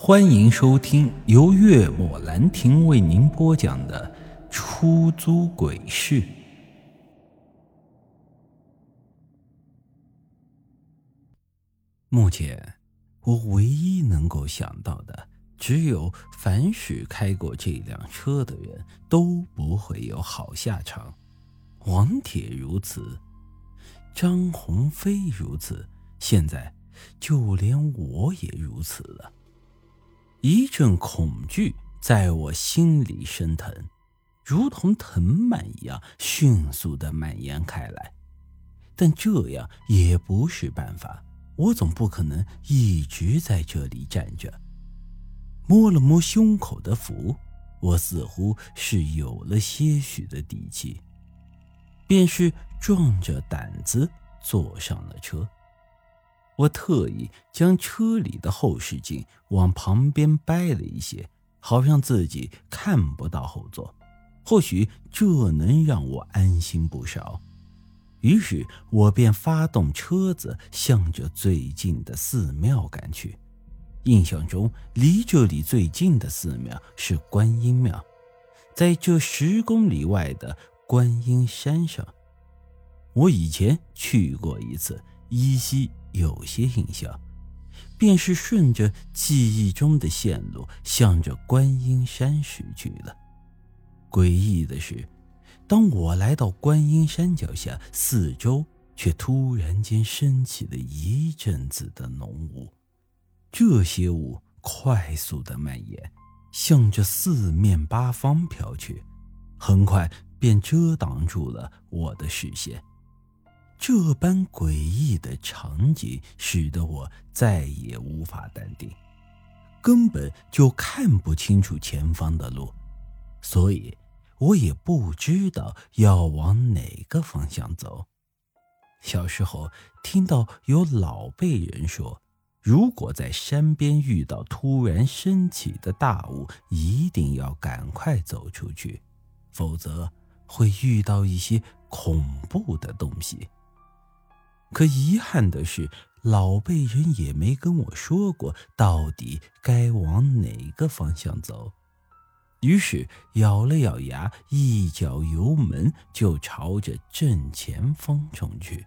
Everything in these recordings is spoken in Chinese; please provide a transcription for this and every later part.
欢迎收听由月末兰亭为您播讲的《出租鬼市》。目前，我唯一能够想到的，只有凡是开过这辆车的人都不会有好下场。王铁如此，张鸿飞如此，现在就连我也如此了。一阵恐惧在我心里升腾，如同藤蔓一样迅速的蔓延开来。但这样也不是办法，我总不可能一直在这里站着。摸了摸胸口的符，我似乎是有了些许的底气，便是壮着胆子坐上了车。我特意将车里的后视镜往旁边掰了一些，好让自己看不到后座，或许这能让我安心不少。于是我便发动车子，向着最近的寺庙赶去。印象中，离这里最近的寺庙是观音庙，在这十公里外的观音山上。我以前去过一次，依稀。有些印象，便是顺着记忆中的线路，向着观音山驶去了。诡异的是，当我来到观音山脚下，四周却突然间升起了一阵子的浓雾。这些雾快速的蔓延，向着四面八方飘去，很快便遮挡住了我的视线。这般诡异的场景，使得我再也无法淡定，根本就看不清楚前方的路，所以我也不知道要往哪个方向走。小时候听到有老辈人说，如果在山边遇到突然升起的大雾，一定要赶快走出去，否则会遇到一些恐怖的东西。可遗憾的是，老辈人也没跟我说过到底该往哪个方向走。于是咬了咬牙，一脚油门就朝着正前方冲去。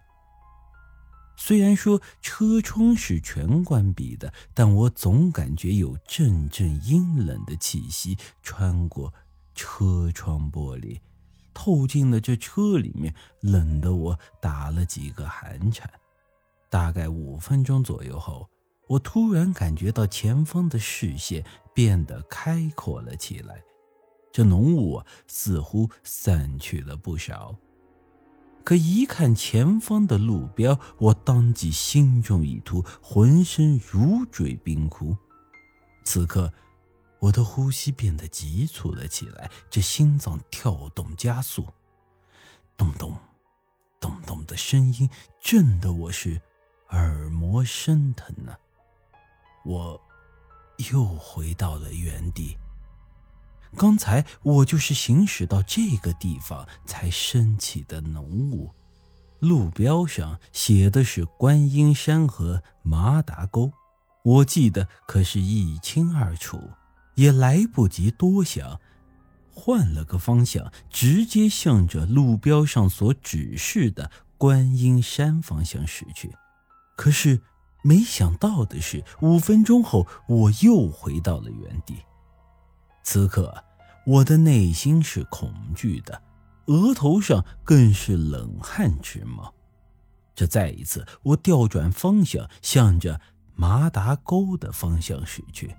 虽然说车窗是全关闭的，但我总感觉有阵阵阴冷的气息穿过车窗玻璃。透进了这车里面，冷得我打了几个寒颤。大概五分钟左右后，我突然感觉到前方的视线变得开阔了起来，这浓雾似乎散去了不少。可一看前方的路标，我当即心中一突，浑身如坠冰窟。此刻。我的呼吸变得急促了起来，这心脏跳动加速，咚咚，咚咚的声音震得我是耳膜生疼呢。我又回到了原地。刚才我就是行驶到这个地方才升起的浓雾，路标上写的是观音山和麻达沟，我记得可是一清二楚。也来不及多想，换了个方向，直接向着路标上所指示的观音山方向驶去。可是没想到的是，五分钟后我又回到了原地。此刻我的内心是恐惧的，额头上更是冷汗直冒。这再一次，我调转方向，向着麻达沟的方向驶去。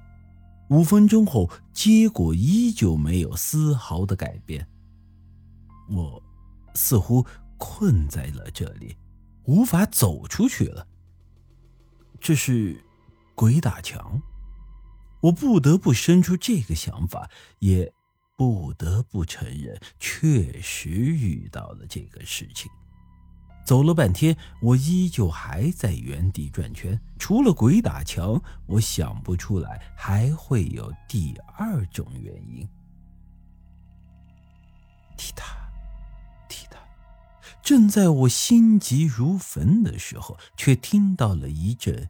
五分钟后，结果依旧没有丝毫的改变。我似乎困在了这里，无法走出去了。这是鬼打墙？我不得不生出这个想法，也不得不承认，确实遇到了这个事情。走了半天，我依旧还在原地转圈。除了鬼打墙，我想不出来还会有第二种原因。踢踏，踢踏，正在我心急如焚的时候，却听到了一阵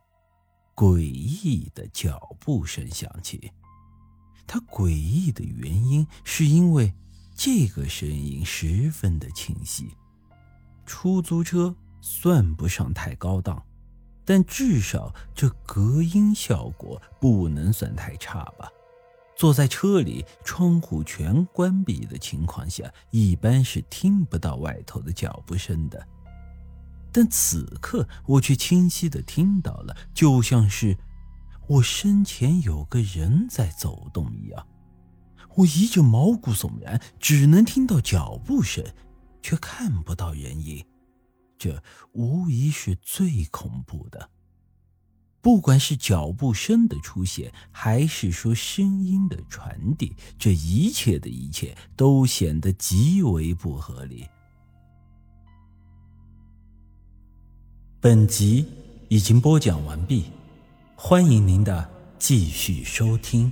诡异的脚步声响起。它诡异的原因是因为这个声音十分的清晰。出租车算不上太高档，但至少这隔音效果不能算太差吧。坐在车里，窗户全关闭的情况下，一般是听不到外头的脚步声的。但此刻，我却清晰的听到了，就像是我身前有个人在走动一样。我一阵毛骨悚然，只能听到脚步声，却看不到人影。这无疑是最恐怖的。不管是脚步声的出现，还是说声音的传递，这一切的一切都显得极为不合理。本集已经播讲完毕，欢迎您的继续收听。